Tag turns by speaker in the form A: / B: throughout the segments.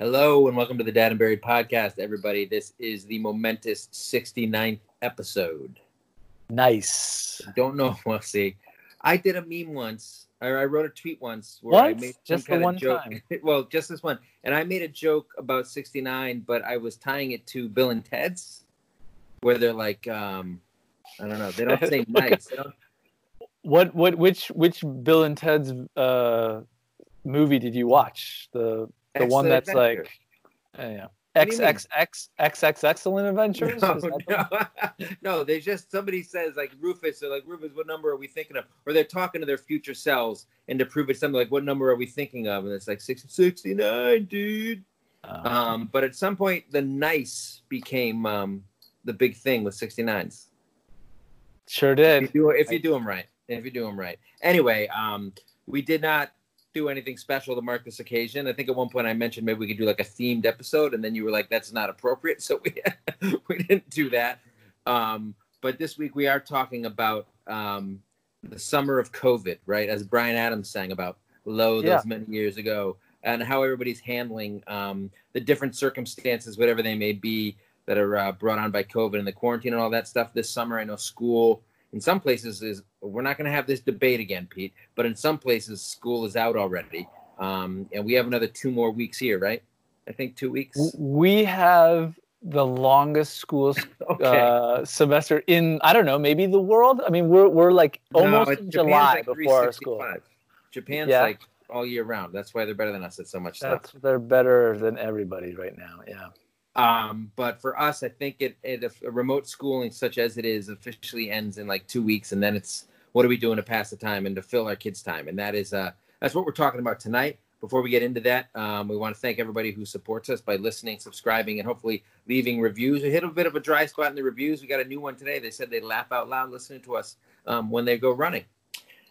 A: Hello and welcome to the Dad and Buried podcast, everybody. This is the momentous 69th episode.
B: Nice.
A: Don't know. We'll see. I did a meme once, or I wrote a tweet once where I
B: Once?
A: made
B: Just the one
A: of joke.
B: time?
A: well, just this one, and I made a joke about 69, but I was tying it to Bill and Ted's, where they're like, um, I don't know, they don't say nice. They don't,
B: What what which which Bill and Ted's uh movie did you watch? The the one that's
A: Adventure.
B: like uh, yeah.
A: You mean?
B: XXX XX Excellent Adventures?
A: No,
B: Is that the-
A: no, no. They just somebody says like Rufus or like Rufus, what number are we thinking of? Or they're talking to their future selves and to prove it something like what number are we thinking of? And it's like 60, 69, dude.
B: Uh,
A: Um, but at some point, the nice became um, the big thing with 69s.
B: sure
A: If you
B: did.
A: do, if you do them right, if you do them right. Anyway, um, we did not do anything special to mark this occasion. I think at one point I mentioned maybe we could do like a themed episode, and then you were like, "That's not appropriate," so we we didn't do that. Um, but this week we are talking about um, the summer of COVID, right? As Bryan Adams sang about "Low" those
B: Yeah.
A: many years ago, and how everybody's handling um, the different circumstances, whatever they may be, that are uh, brought on by COVID and the quarantine and all that stuff this summer. I know school in some places is we're not going to have this debate again, Pete, but in some places school is out already, um, and we have another two more weeks here, right? I think two weeks.
B: We have the longest school
A: Okay.
B: uh, semester in I don't know maybe the world. I mean we're we're like almost in July
A: like
B: before our school.
A: 365. Japan's
B: Yeah.
A: like all year round. That's why they're better than us at so much stuff.
B: That's they're better than everybody right now. Yeah.
A: Um, but for us, I think it, it if a remote schooling such as it is officially ends in like two weeks, and then it's what are we doing to pass the time and to fill our kids' time, and that is uh that's what we're talking about tonight. Before we get into that, um, we want to thank everybody who supports us by listening, subscribing, and hopefully leaving reviews. We hit a bit of a dry spot in the reviews. We got a new one today. They said they laugh out loud listening to us um, when they go running.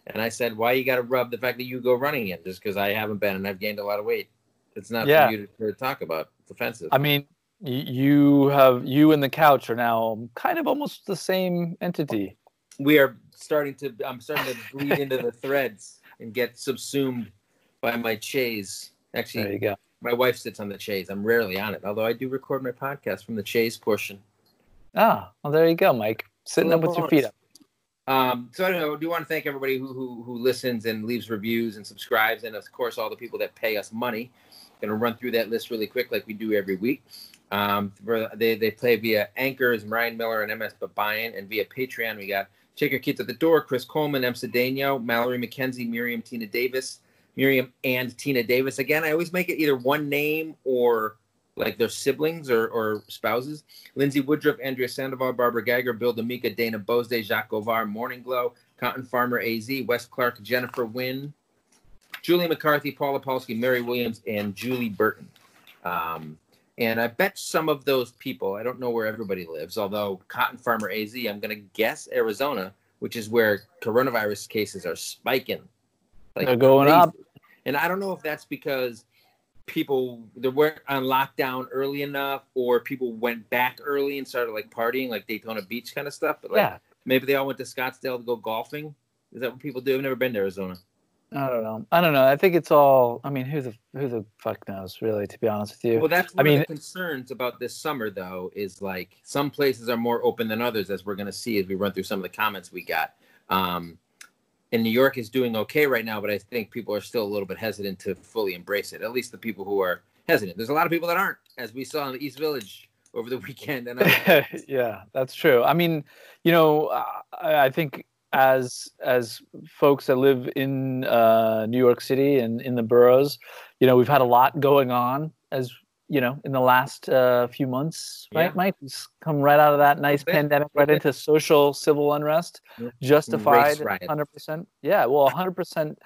A: And I said, why you got to rub the fact that you go running in just because I haven't been and I've gained a lot of weight. It's not
B: Yeah.
A: for you to, to talk about. It's offensive.
B: I mean, you have you and the couch are now kind of almost the same entity.
A: we are starting to i'm starting to bleed into the threads and get subsumed by my chaise Actually,
B: There
A: actually
B: you go.
A: my wife sits on the chaise i'm rarely on it although i do record my podcast from the chaise portion
B: Ah, well, there you go, Mike. Sitting up with your feet up.
A: um, so I don't know. I do want to thank everybody who, who who listens and leaves reviews and subscribes, and of course all the people that pay us money. Going to run through that list really quick, like we do every week. Um, they they play via Anchors, Ryan Miller and MS Babayan, and via Patreon we got Your Kids at the Door, Chris Coleman, M. Cedeno, Mallory McKenzie, Miriam Tina Davis, Miriam and Tina Davis. Again, I always make it either one name or like their siblings or, or spouses. Lindsay Woodruff, Andrea Sandoval, Barbara Geiger, Bill D'Amica, Dana Bosday, Jacques Ovar, Morning Glow, Cotton Farmer AZ, Wes Clark, Jennifer Wynn, Julie McCarthy, Paula Polsky, Mary Williams, and Julie Burton. Um, and I bet some of those people, I don't know where everybody lives, although Cotton Farmer AZ, I'm going to guess Arizona, which is where coronavirus cases are spiking. Like
B: They're going
A: crazy.
B: up.
A: And I don't know if that's because people they weren't on lockdown early enough or people went back early and started like partying like Daytona Beach kind of stuff. But like
B: Yeah.
A: maybe they all went to Scottsdale to go golfing. Is that what people do? I've never been to Arizona.
B: I don't know. I don't know. I think it's all. I mean, who the who the fuck knows, really? To be honest with you.
A: Well, that's
B: I mean-
A: of the concerns about this summer, though, is like some places are more open than others, as we're going to see as we run through some of the comments we got. Um, and New York is doing okay right now, but I think people are still a little bit hesitant to fully embrace it. At least the people who are hesitant. There's a lot of people that aren't, as we saw in the East Village over the weekend. And
B: yeah, that's true. I mean, you know, I, I think as as folks that live in uh, New York City and in the boroughs, you know, we've had a lot going on as you know in the last uh, few months, right,
A: Yeah.
B: Mike? It's come right out of that nice pandemic, right into social civil unrest, justified, hundred percent. Yeah, well, hundred percent.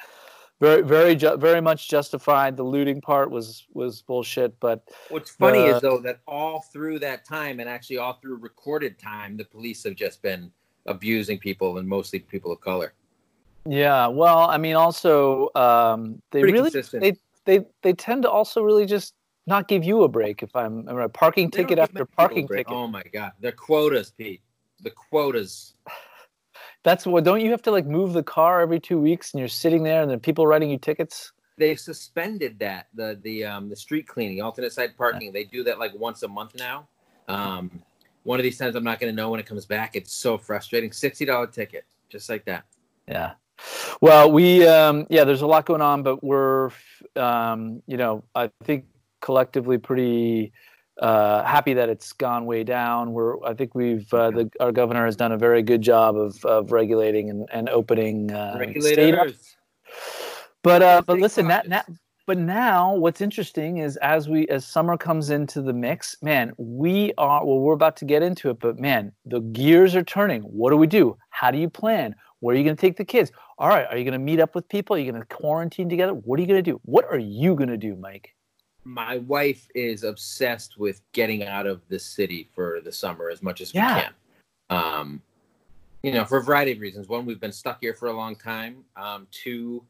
B: Very, very, ju- very much justified. The looting part was was bullshit, but
A: what's funny
B: Uh,
A: is, though, that all through that time and actually all through recorded time, the police have just been abusing people and mostly people of color.
B: Yeah, well, I mean, also um, they
A: Pretty
B: really
A: consistent.
B: they they they tend to also really just not give you a break. If I'm, I'm a parking
A: They
B: ticket after
A: many people a
B: parking ticket.
A: Oh my god, the quotas, Pete. The quotas.
B: That's what. Don't you have to like move the car every two weeks, and you're sitting there, and then people writing you tickets?
A: they've suspended that the the um the street cleaning, alternate side parking. They do that like once a month now. Um, one of these times I'm not going to know when it comes back. It's so frustrating. Sixty dollar ticket, just like that.
B: Yeah. Well, we um, yeah, there's a lot going on, but we're um, you know I think collectively pretty uh, happy that it's gone way down. We're I think we've uh, the, our governor has done a very good job of of regulating and, and opening uh,
A: regulators.
B: But uh, but listen, that, that but now what's interesting is as we as summer comes into the mix, man, we are well, we're about to get into it, but man, the gears are turning. What do we do? How do you plan? Where are you going to take the kids? All right, are you going to meet up with people? Are you going to quarantine together? What are you going to do? What are you going to do, Mike?
A: My wife is obsessed with getting out of the city for the summer as much as
B: Yeah.
A: we can. Um, you know, for a variety of reasons. One, we've been stuck here for a long time. Um, two,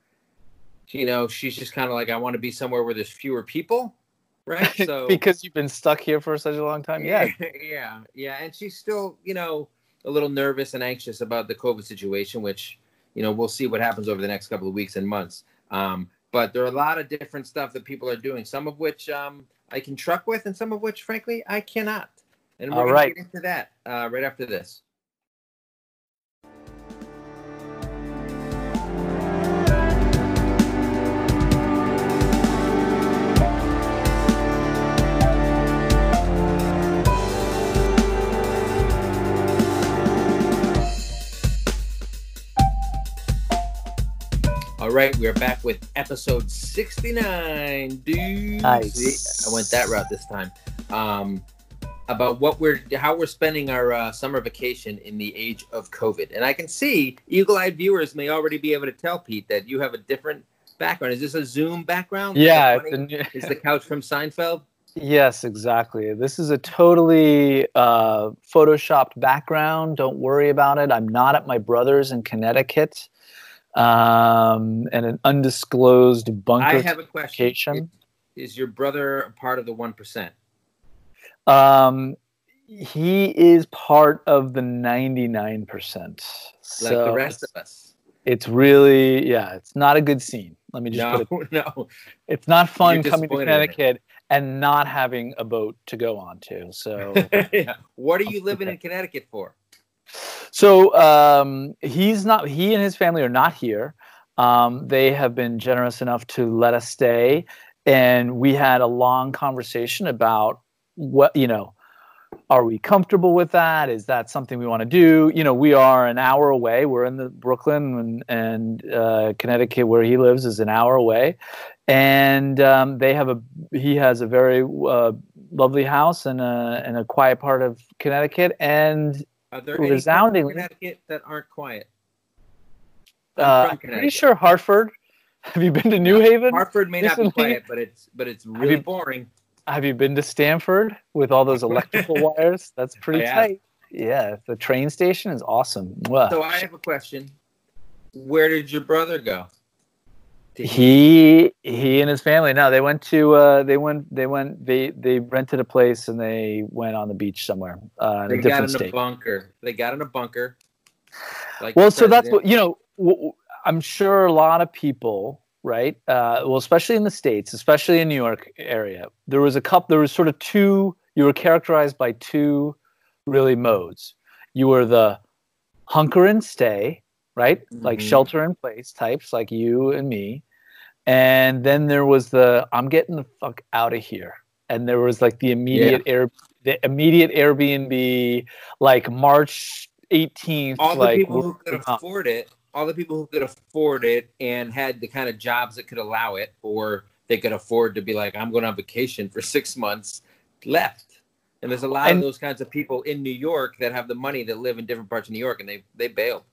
A: you know, she's just kind of like, I want to be somewhere where there's fewer people, right? So
B: because you've been stuck here for such a long time. Yeah.
A: yeah, yeah, and she's still, you know, a little nervous and anxious about the COVID situation, which, you know, we'll see what happens over the next couple of weeks and months. Um, but there are a lot of different stuff that people are doing, some of which um, I can truck with, and some of which, frankly, I cannot. And we're
B: All right.
A: get into that uh, right after this. Right, we are back with episode 69, dude.
B: Nice.
A: I went that route this time. Um, about what we're how we're spending our uh, summer vacation in the age of COVID. And I can see eagle-eyed viewers may already be able to tell Pete that you have a different background. Is this a Zoom background?
B: Yeah.
A: Is
B: it's
A: funny?
B: new-
A: Is the couch from Seinfeld?
B: Yes, exactly. This is a totally uh, photoshopped background. Don't worry about it. I'm not at my brother's in Connecticut, um, and an undisclosed bunker.
A: I have a question. Is, your brother a part of the one percent?
B: Um, he is part of the 99%.
A: Like
B: So
A: the rest of us?
B: it's really, yeah, it's not a good scene. Let me just put
A: No,
B: it.
A: no.
B: It's not fun
A: You're
B: coming to
A: disappointed in it.
B: Connecticut and not having a boat to go on to. So.
A: yeah. What are you living in Connecticut for?
B: So um, he's not. He and his family are not here. Um, they have been generous enough to let us stay, and we had a long conversation about what you know. Are we comfortable with that? Is that something we want to do? You know, we are an hour away. We're in the Brooklyn and, and uh, Connecticut, where he lives, is an hour away, and um, they have a. He has a very uh, lovely house in a in a quiet part of Connecticut, and
A: Are there any. Connecticut that aren't quiet? I'm
B: Uh, I'm pretty sure Hartford. Have you been to New Haven?
A: Hartford may not be quiet, but it's but it's really
B: you-
A: boring.
B: Have you been to Stamford with all those electrical wires? That's pretty
A: have.
B: tight. Yeah, the train station is awesome. Wow.
A: So I have a question. Where did your brother go?
B: He he and his family no they went to uh they went they went they they rented a place and they went on the beach somewhere uh in
A: they got in a bunker. They got in a bunker. Like
B: well so that's what you know w- i'm sure a lot of people right uh well especially in the states especially in new york area there was a couple there was sort of two you were characterized by two really modes you were the hunker and stay right like
A: Mhm.
B: shelter in place types like you and me and then there was the i'm getting the fuck out of here and there was like the immediate air the immediate airbnb like march 18th
A: all the
B: like
A: people who could afford it, all the people who could afford it and had the kind of jobs that could allow it, or they could afford to be like, I'm going on vacation for six months, left. And there's a lot
B: And-
A: of those kinds of people in New York that have the money that live in different parts of New York, and they they bailed.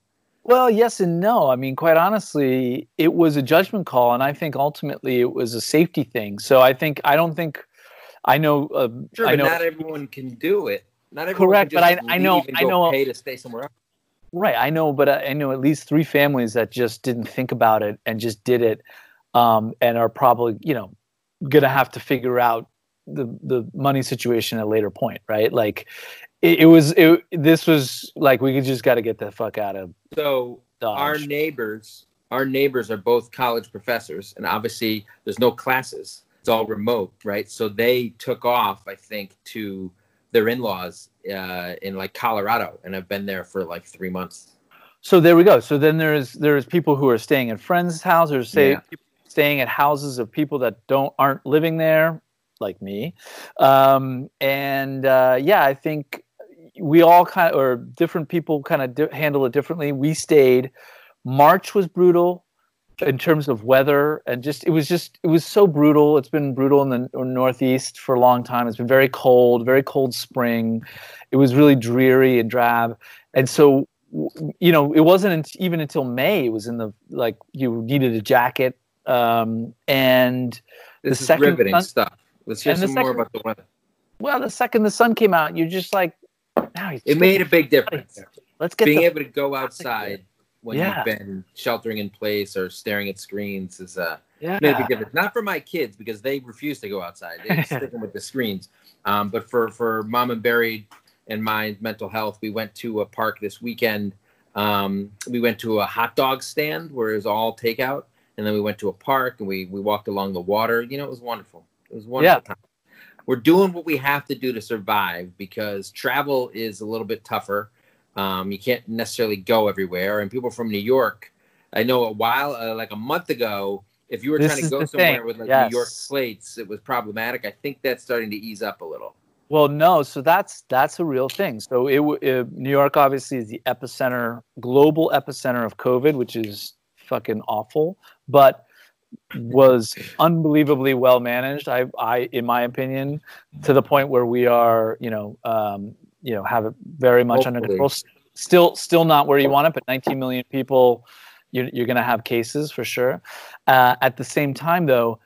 B: Well, yes and no. I mean, quite honestly, it was a judgment call, and I think ultimately it was a safety thing. So I think I don't think I know. Uh,
A: Sure,
B: I
A: but
B: know
A: not everyone can do it. Not everyone
B: Correct,
A: can
B: but I- I know- I know-
A: pay to stay somewhere else.
B: right. I know, but I I know at least three families that just didn't think about it and just did it, um, and are probably you know gonna have to figure out the the money situation at a later point, right? Like it, it was. It, this was like we just got to get the fuck out of
A: So
B: Dodge.
A: our neighbors our neighbors are both college professors, and obviously there's no classes. It's all remote, right? So they took off, I think, to their in-laws uh, in like Colorado, and have been there for like three months.
B: So there we go. So then there's there's people who are staying at friends' houses, say yeah. staying at houses of people that don't aren't living there, like me. Um, and uh, yeah, I think we all kind of, or different people kind of di- handle it differently. We stayed. March was brutal in terms of weather and just it was just it was so brutal. It's been brutal in the northeast for a long time. It's been very cold very cold spring. It was really dreary and drab. And so you know it wasn't even until may it was in the like you needed a jacket um and
A: this the is second riveting sun, stuff. Let's hear some second, more about the weather.
B: Well the second the sun came out you're just like
A: now it made a big difference let's get being the, able to go outside when yeah. you've been sheltering in place or staring at screens is uh yeah. made a big difference. Not for my kids because they refuse to go outside; they're sticking with the screens. Um, but for for mom and Barry and my mental health, we went to a park this weekend. Um, we went to a hot dog stand where it was all takeout, and then we went to a park and we we walked along the water. You know, it was wonderful. It was wonderful yeah. time. We're doing what we have to do to survive because travel is a little bit tougher. Um, you can't necessarily go everywhere. And people from New York, I know a while, uh, like a month ago, if you were this trying to go somewhere thing. with like yes. New York plates, it was problematic. I think that's starting to ease up a little.
B: Well, no, so that's that's a real thing. So it, it, New York obviously is the epicenter, global epicenter of COVID, which is fucking awful, but was unbelievably well managed. I, I, in my opinion, to the point where we are, you know, um, you know have it very much Hopefully. under control. Still, still not where you want it, but 19 million people, you're, you're going to have cases for sure. Uh, at the same time, though,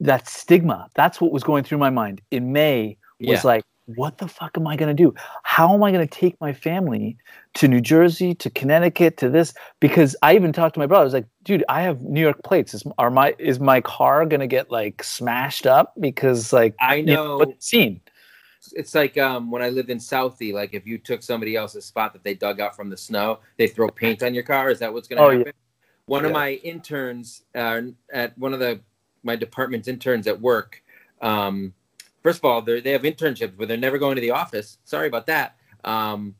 B: that stigma, that's what was going through my mind in May. Was yeah. like, what the fuck am I going to do? How am I going to take my family to New Jersey, to Connecticut, to this? Because I even talked to my brother. I was like, dude, I have New York plates. Is are my is my car going to get like smashed up? Because like
A: I know,
B: scene
A: it's like um, when I lived in Southie. Like if you took somebody else's spot that they dug out from the snow, they throw paint on your car. Is that what's going to oh, happen? Yeah. One yeah. of my interns uh, at one of the my department's interns at work. Um, first of all, they have internships, but they're never going to the office. Sorry about that. Um,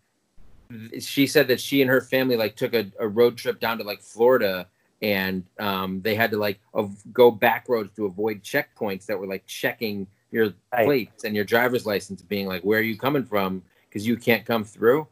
A: she said that she and her family like took a, a road trip down to like Florida and um, they had to like go back roads to avoid checkpoints that were like checking your plates and your driver's license being like, where are you coming from? Because you can't come through.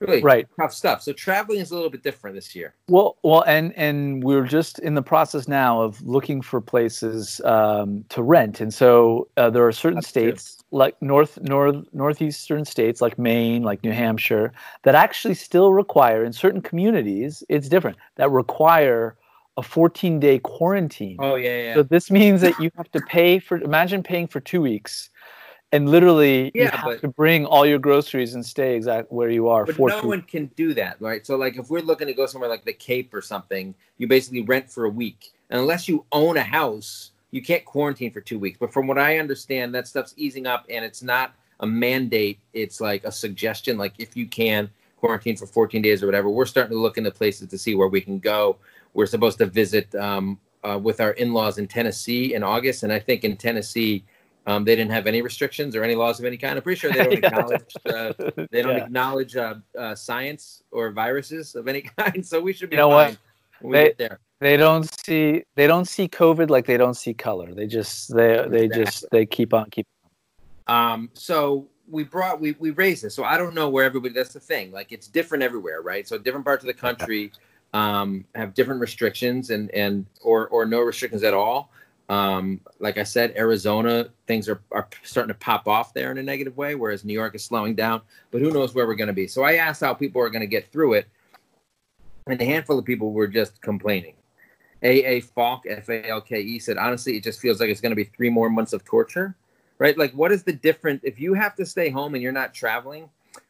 A: Really
B: right.
A: tough stuff. So traveling is a little bit different this year.
B: Well, well, and and we're just in the process now of looking for places um, to rent, and so uh, there are certain That's states true. like north north northeastern states like Maine, like New Hampshire, that actually still require in certain communities. It's different that require a 14 day quarantine.
A: Oh yeah, yeah.
B: So this means that you have to pay for imagine paying for 2 weeks and literally yeah, you have but, to bring all your groceries and stay exact where you are
A: but no one can do that, right? So like if we're looking to go somewhere like the Cape or something, you basically rent for a week. And unless you own a house, you can't quarantine for 2 weeks. But from what I understand, that stuff's easing up and it's not a mandate, it's like a suggestion like if you can quarantine for 14 days or whatever, we're starting to look into places to see where we can go we're supposed to visit um, uh, with our in-laws in Tennessee in August, and I think in Tennessee um, they didn't have any restrictions or any laws of any kind. I'm pretty sure they don't acknowledge uh, they don't yeah. acknowledge uh, uh, science or viruses of any kind. So we should be
B: you know fine what? they, there. They don't see they don't see COVID like they don't see color. They just they they exactly. just they keep on keep.
A: Um. So we brought we we raised this. So I don't know where everybody. That's the thing. Like it's different everywhere, right? So different parts of the country um, have different restrictions and and or or no restrictions at all. Um, like I said, Arizona things are, are starting to pop off there in a negative way, whereas New York is slowing down. But who knows where we're going to be? So I asked how people are going to get through it, and a handful of people were just complaining. A. A. Falke, F A L K E, said honestly, it just feels like it's going to be three more months of torture. Right? Like, what is the difference if you have to stay home and you're not traveling?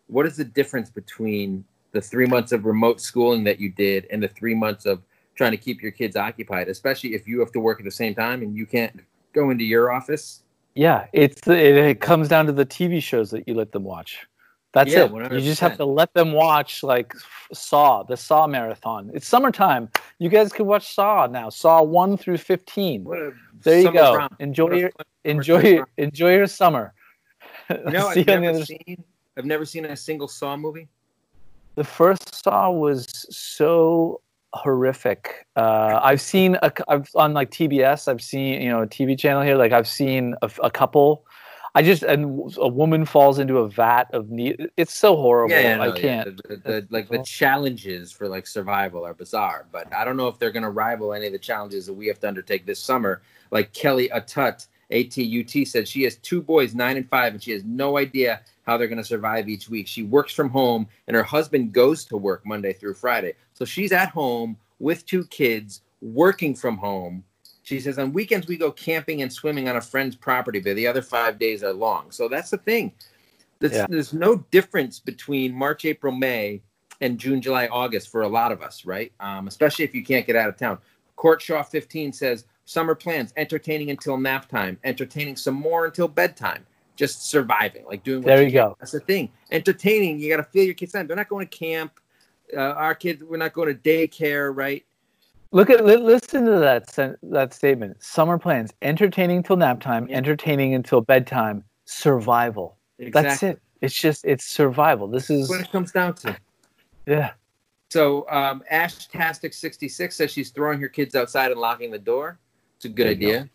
A: What is the difference between the three months of remote schooling that you did and the three months of trying to keep your kids occupied, especially if you have to work at the same time and you can't go into your office.
B: Yeah, it's it, it comes down to the TV shows that you let them watch. That's
A: Yeah,
B: it. You just have to let them watch like Saw, the Saw marathon. It's summertime. You guys can watch Saw now. Saw one through fifteen.
A: A
B: There you go.
A: romp.
B: Enjoy your enjoy your enjoy your summer.
A: You know, I've
B: you on the
A: never seen. I've never seen a single Saw movie.
B: The first Saw was so horrific. Uh, I've seen a, I've on like TBS. I've seen you know a TV channel here. Like I've seen a couple. I just and a woman falls into a vat of ne It's so horrible.
A: Yeah, yeah,
B: I
A: no, yeah.
B: can't.
A: The, the, the, like the challenges for like survival are bizarre, but I don't know if they're going to rival any of the challenges that we have to undertake this summer. Like Kelly Atut, ATUT, said she has two boys, nine and five, and she has no idea how they're going to survive each week. She works from home, and her husband goes to work Monday through Friday, so she's at home with two kids, working from home. She says on weekends we go camping and swimming on a friend's property, but the other five days are long. So that's the thing. There's,
B: Yeah.
A: there's no difference between March, April, May, and June, July, August for a lot of us, right? Um, especially if you can't get out of town. Court Shaw 15 says summer plans, entertaining until nap time, entertaining some more until bedtime, just surviving, like doing. What
B: There you
A: can.
B: go.
A: That's the thing. Entertaining, you got to feel your kids' time. They're not going to camp. Uh, our kids, we're not going to daycare, right?
B: Look at li- listen to that that statement. Summer plans: entertaining till nap time,
A: Yeah.
B: entertaining until bedtime, survival. That's it. It's just it's survival. This is
A: what it comes down to.
B: yeah.
A: So um, Ashtastic66 says she's throwing her kids outside and locking the door. It's a good idea.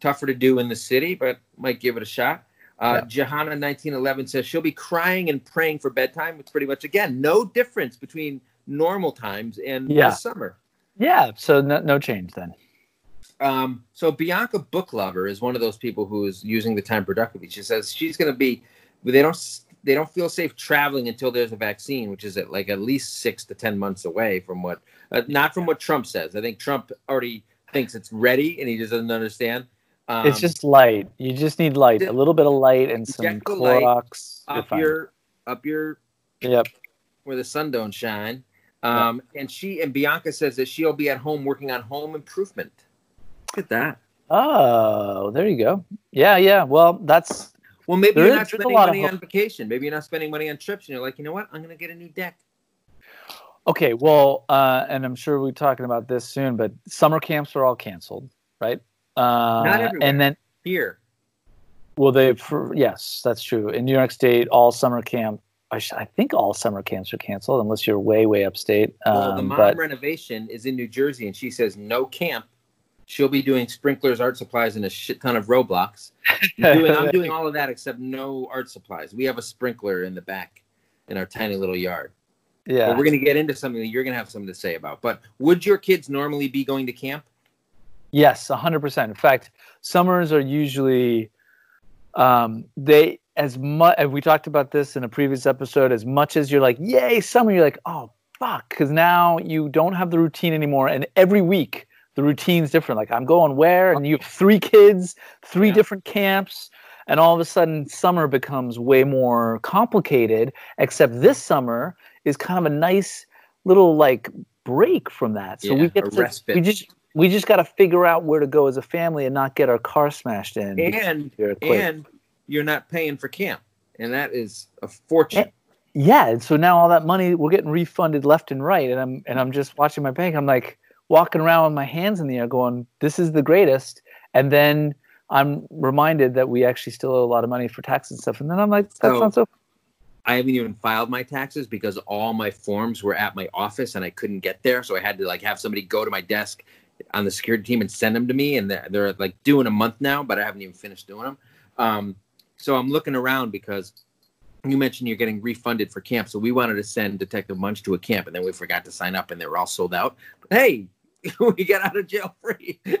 A: Tougher to do in the city, but might give it a shot. Uh, Johanna1911 says she'll be crying and praying for bedtime. It's pretty much, again, no difference between normal times and
B: Yeah.
A: summer.
B: Yeah. So no, no change then.
A: Um, so Bianca Book Lover is one of those people who is using the time productively. She says she's going to be, they don't they don't feel safe traveling until there's a vaccine, which is at like at least six to ten months away from what, uh, not from what Trump says. I think Trump already thinks it's ready and he just doesn't understand. Um,
B: it's just light. You just need light, a little bit of light and some
A: Inject the light
B: Clorox.
A: Up your up your
B: Yep.
A: where the sun don't shine. Um, and she and Bianca says that she'll be at home working on home improvement. Look at that.
B: Oh, there you go. Yeah, yeah. Well, that's
A: Well, maybe you're
B: is-
A: not spending money on vacation. Maybe you're not spending money on trips, and you're like, you know what? I'm going to get a new deck.
B: okay. Well, uh, and I'm sure we're talking about this soon, but summer camps are all canceled, right? Uh,
A: everywhere.
B: and then
A: Here,
B: Well, they for, yes, that's true. In New York State, all summer camp. I, sh- I think all summer camps are canceled unless you're way way upstate.
A: well, the
B: Um,
A: mom
B: but
A: renovation is in New Jersey, and she says no camp. She'll be doing sprinklers, art supplies, and a shit ton of Roblox. I'm doing, I'm doing all of that except no art supplies. We have a sprinkler in the back in our tiny little yard.
B: yeah,
A: But we're going to get into something that you're going to have something to say about. But would your kids normally be going to camp?
B: Yes, hundred percent. In fact, summers are usually um, they as much. We talked about this in a previous episode. As much as you're like, yay, summer, you're like, oh fuck, because now you don't have the routine anymore, and every week the routine's different. Like I'm going where, and you have three kids, three
A: Yeah.
B: different camps. and all of a sudden summer becomes way more complicated except this summer is kind of a nice little like break from that so
A: Yeah,
B: we get
A: a
B: to
A: respite.
B: we just we just got to figure out where to go as a family and not get our car smashed in
A: And
B: you're
A: and you're not paying for camp, and that is a fortune.
B: yeah and so now all that money we're getting refunded left and right and i'm and i'm just watching my bank i'm like walking around with my hands in the air going this is the greatest and then i'm reminded that we actually still owe a lot of money for taxes and stuff and then i'm like that's
A: So-
B: not so
A: I haven't even filed my taxes because all my forms were at my office and I couldn't get there. So I had to like have somebody go to my desk on the security team and send them to me. And they're, they're like doing a month now, but I haven't even finished doing them. Um, so I'm looking around because you mentioned you're getting refunded for camp. So we wanted to send Detective Munch to a camp and then we forgot to sign up and they were all sold out. But hey, we got out of jail free.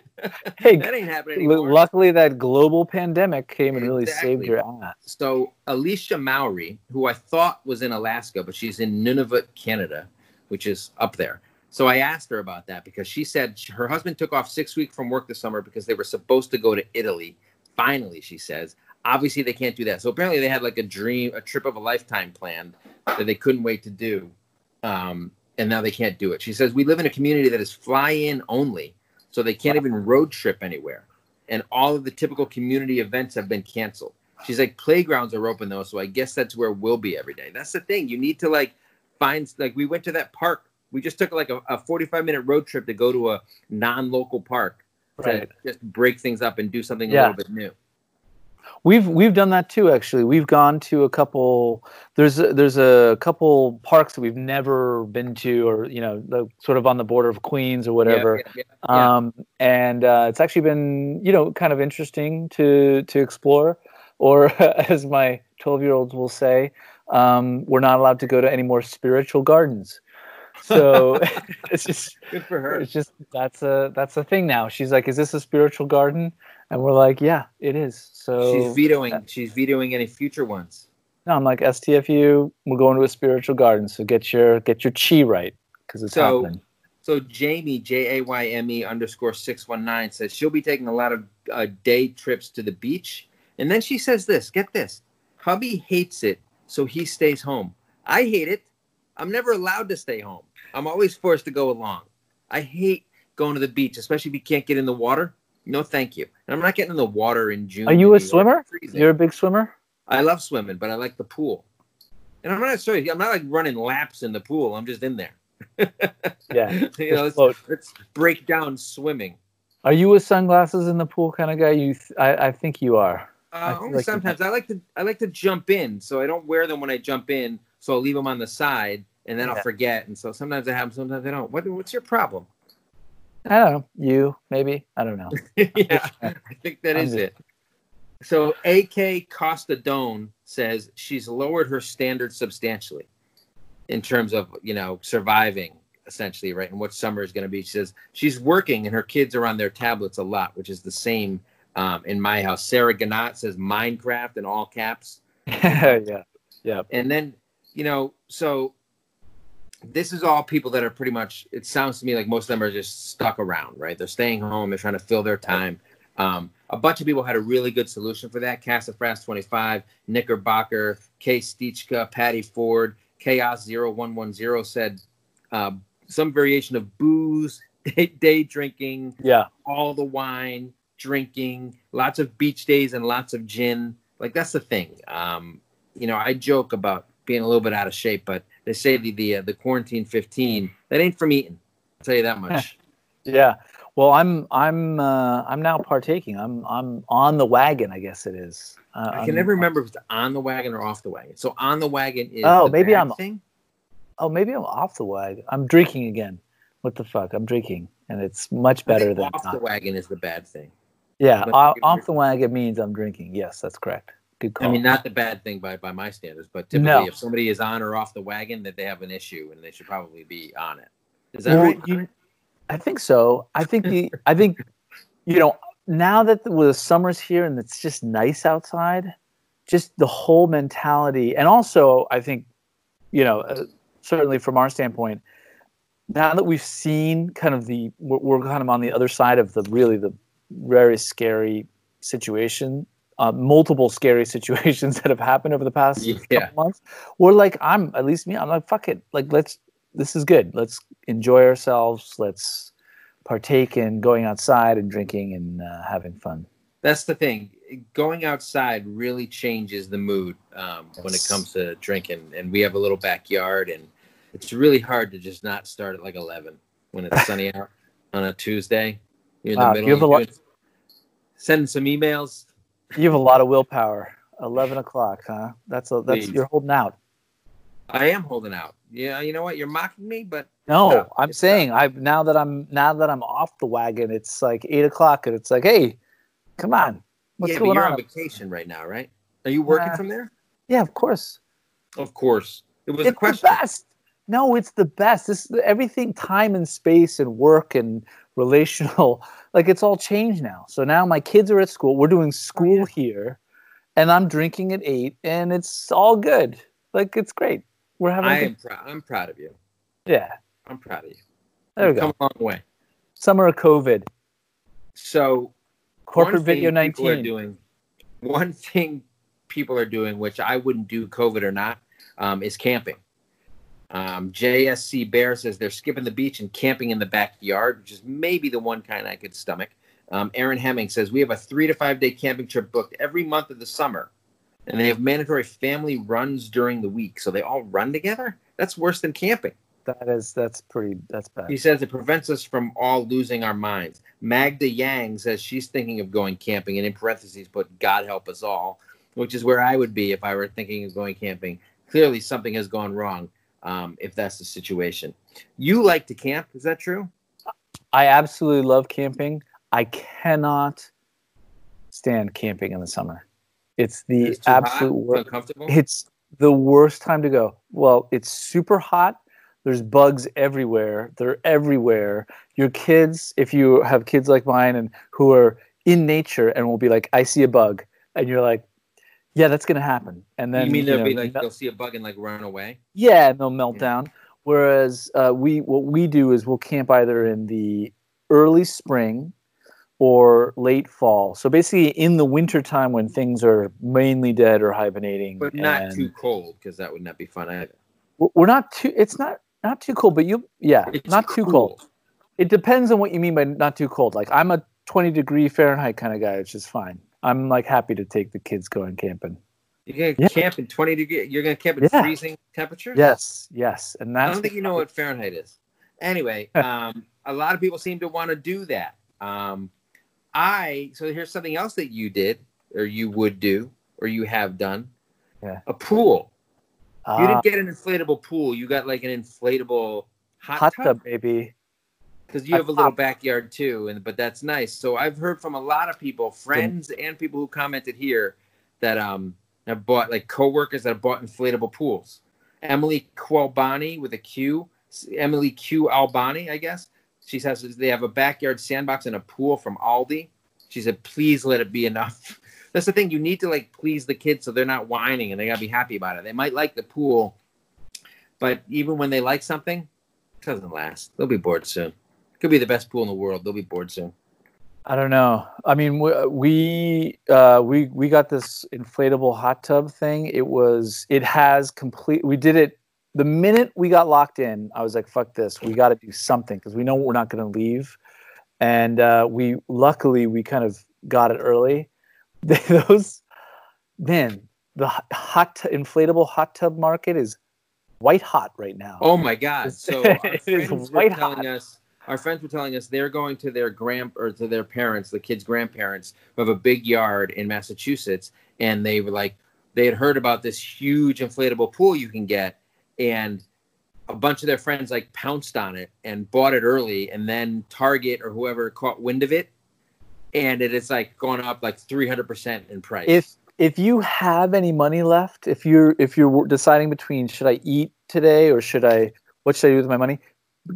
B: Hey,
A: that ain't happening anymore.
B: Luckily, that global pandemic came and really saved your ass.
A: So Alicia Mowry, who I thought was in Alaska, but she's in Nunavut, Canada, which is up there. So I asked her about that because she said her husband took off six weeks from work this summer because they were supposed to go to Italy. Finally, she says. Obviously, they can't do that. So apparently, they had like a dream, a trip of a lifetime planned that they couldn't wait to do, um, and now they can't do it. She says we live in a community that is fly-in only, so they can't even road trip anywhere, and all of the typical community events have been canceled. She's like, playgrounds are open though, so I guess that's where we'll be every day. That's the thing. You need to like find like we went to that park. We just took like a, a 45 minute road trip to go to a non-local park
B: Right.
A: to just break things up and do something
B: Yeah.
A: a little bit new.
B: We've we've done that too. Actually, we've gone to a couple. There's a, there's a couple parks that we've never been to, or you know, the, sort of on the border of Queens or whatever.
A: Yeah, yeah, yeah.
B: Um, and uh, it's actually been you know kind of interesting to to explore. Or as my 12 year olds will say, um, we're not allowed to go to any more spiritual gardens. So it's just
A: Good for her.
B: it's just that's a that's a thing now. She's like, "Is this a spiritual garden?" And we're like, "Yeah, it is." So
A: she's vetoing. She's vetoing any future ones.
B: no, I'm like STFU. We're going to a spiritual garden, so get your get your chi right because it's
A: So-
B: happening.
A: So Jamie J A Y M E underscore six one nine says she'll be taking a lot of uh, day trips to the beach, and then she says this. Get this, hubby hates it, so he stays home. I hate it. I'm never allowed to stay home. I'm always forced to go along. I hate going to the beach, especially if you can't get in the water. No, thank you. And I'm not getting in the water in June.
B: Are you a swimmer? You're a big swimmer.
A: I love swimming, but I like the pool. And I'm not sorry. I'm not like running laps in the pool. I'm just in there.
B: Yeah,
A: you know, let's, let's break down swimming.
B: Are you a sunglasses in the pool kind of guy? You, th- I, I think you are.
A: Uh, only
B: like
A: sometimes. I like to. I like to jump in, so I don't wear them when I jump in. So I'll leave them on the side, and then
B: Yeah.
A: I'll forget. And so sometimes it happens, sometimes I don't. What, what's your problem?
B: I don't know. You maybe. I don't know.
A: yeah, I think that
B: I'm
A: is
B: just-
A: it. So AK Costa Don says she's lowered her standards substantially in terms of you know surviving essentially right and what summer is going to be. She says she's working and her kids are on their tablets a lot, which is the same um, in my house. Sarah Ganot says Minecraft in all caps.
B: yeah. Yeah.
A: And then, you know, so this is all people that are pretty much, it sounds to me like most of them are just stuck around, right? They're staying home, they're trying to fill their time. Um, a bunch of people had a really good solution for that. Cassafras 25, Knickerbocker, K. Stichka, Patty Ford, Chaos 0110 said uh, some variation of booze, day, day drinking,
B: Yeah.
A: all the wine, drinking, lots of beach days and lots of gin. Like that's the thing. Um, you know, I joke about being a little bit out of shape, but they say the the, uh, the quarantine 15 that ain't from eating. I'll tell you that much.
B: Yeah. Well, I'm I'm uh, I'm now partaking. I'm I'm on the wagon. I guess it is. Uh,
A: I
B: I'm-
A: can never remember if it's on the wagon or off the wagon. So on the wagon is
B: Oh, maybe I'm-
A: thing.
B: Oh, maybe I'm off the wagon. I'm drinking again. What the fuck? I'm drinking, and it's much better than
A: off the wagon is the bad thing.
B: Yeah, off, off the wagon means I'm drinking. Yes, that's correct. Good call.
A: I mean, not the bad thing by, by my standards, but typically,
B: No.
A: if somebody is on or off the wagon, that they have an issue and they should probably be on it. Is that
B: Well,
A: right?
B: you- I think so. I think the I think you know now that the, the summer's here and it's just nice outside, just the whole mentality, and also I think you know uh, certainly from our standpoint, now that we've seen kind of the we're, we're kind of on the other side of the really the very scary situation. Uh, multiple scary situations that have happened over the past
A: Yeah.
B: couple months. We're like, I'm at least me. I'm like, fuck it. Like, let's. This is good. Let's enjoy ourselves. Let's partake in going outside and drinking and uh, having fun.
A: That's the thing. Going outside really changes the mood um, when it comes to drinking. And we have a little backyard, and it's really hard to just not start at like 11 when it's sunny out on a Tuesday. You're in the
B: Wow,
A: middle.
B: you have
A: of
B: a lot-
A: Sending some emails.
B: You have a lot of willpower. Eleven o'clock, huh? That's a that's
A: Please.
B: you're holding out.
A: I am holding out. Yeah, you know what? You're mocking me, but
B: No,
A: No,
B: I'm saying I now that I'm now that I'm off the wagon, it's like eight o'clock, and it's like, hey, come on, what's
A: yeah,
B: going
A: you're
B: on?
A: on vacation right now, right? Are you working
B: Nah.
A: from there?
B: yeah, of course.
A: Of course. It was
B: it's
A: a question.
B: the best. No, it's the best. This everything, time and space and work and relational, like it's all changed now. So now my kids are at school. We're doing school here, and I'm drinking at eight, and it's all good. Like it's great. We're having. a
A: I
B: good,
A: am proud. I'm proud of you.
B: yeah.
A: I'm proud of you.
B: There we
A: You've
B: go.
A: Come a long way.
B: Summer of COVID.
A: So
B: Corporate video
A: people are
B: 19.
A: doing one thing people are doing which i wouldn't do covid or not um, is camping um, jsc bear says they're skipping the beach and camping in the backyard which is maybe the one kind i could stomach um, aaron hemming says we have a three to five day camping trip booked every month of the summer and they have mandatory family runs during the week, so they all run together. That's worse than camping.
B: That is that's pretty that's bad.
A: He says it prevents us from all losing our minds. Magda Yang says she's thinking of going camping, and in parentheses put "God help us all," which is where I would be if I were thinking of going camping. Clearly, something has gone wrong um, if that's the situation. You like to camp? Is that true?
B: I absolutely love camping. I cannot stand camping in the summer. It's the
A: It's
B: absolute
A: hot,
B: worst.
A: uncomfortable.
B: It's the worst time to go. Well, it's super hot. There's bugs everywhere. They're everywhere. Your kids, if you have kids like mine and who are in nature and will be like, I see a bug, and you're like, yeah, that's gonna happen. And then
A: you mean
B: you
A: they'll
B: know,
A: be like they'll see a bug and like run away?
B: yeah, and they'll melt
A: Yeah.
B: down. Whereas uh, we, what we do is we'll camp either in the early spring or late fall. So basically, in the winter time when things are mainly dead or hibernating,
A: But not too cold because that would not be fun either.
B: We're not too. It's not not too cold, but you, yeah,
A: It's
B: not too cold. It depends on what you mean by not too cold. Like I'm a 20 degree Fahrenheit kind of guy, which is fine. I'm like happy to take the kids going camping.
A: You're gonna
B: Yeah.
A: camp in 20 degree. You're gonna camp in
B: Yeah.
A: freezing temperatures.
B: Yes, yes, and
A: I don't think you know what Fahrenheit is. Anyway, um, a lot of people seem to want to do that. Um, I so here's something else that you did, or you would do, or you have done.
B: Yeah.
A: A pool. You
B: Ah,
A: didn't get an inflatable pool. You got like an inflatable hot,
B: hot
A: tub
B: tub, baby.
A: Because you have a little backyard too, and but that's nice. So I've heard from a lot of people, friends and people who commented here, that um have bought like coworkers that have bought inflatable pools. Emily Qualbani with a Q, Emily Q Albani, I guess. She says they have a backyard sandbox and a pool from Aldi. She said, "Please let it be enough." That's the thing. You need to like please the kids so they're not whining and they gotta be happy about it. They might like the pool, but even when they like something, it doesn't last. They'll be bored soon. Could be the best pool in the world. They'll be bored soon.
B: I don't know. I mean, we we uh, we we got this inflatable hot tub thing. It was it has complete. We did it the minute we got locked in. I was like, "Fuck this! We got to do something because we know we're not going to leave." And uh, we luckily we kind of got it early. Those man, the hot- t- inflatable hot tub market is white hot right now.
A: Oh my God! So our
B: It is
A: friends were
B: white
A: telling
B: hot.
A: us. Our friends were telling us they're going to their grand or to their parents, the kids' grandparents, who have a big yard in Massachusetts, and they were like, they had heard about this huge inflatable pool you can get, and a bunch of their friends like pounced on it and bought it early, and then Target or whoever caught wind of it, and it is like gone up like three hundred percent in price.
B: if if you have any money left if you're if you're deciding between should i eat today or should i what should i do with my money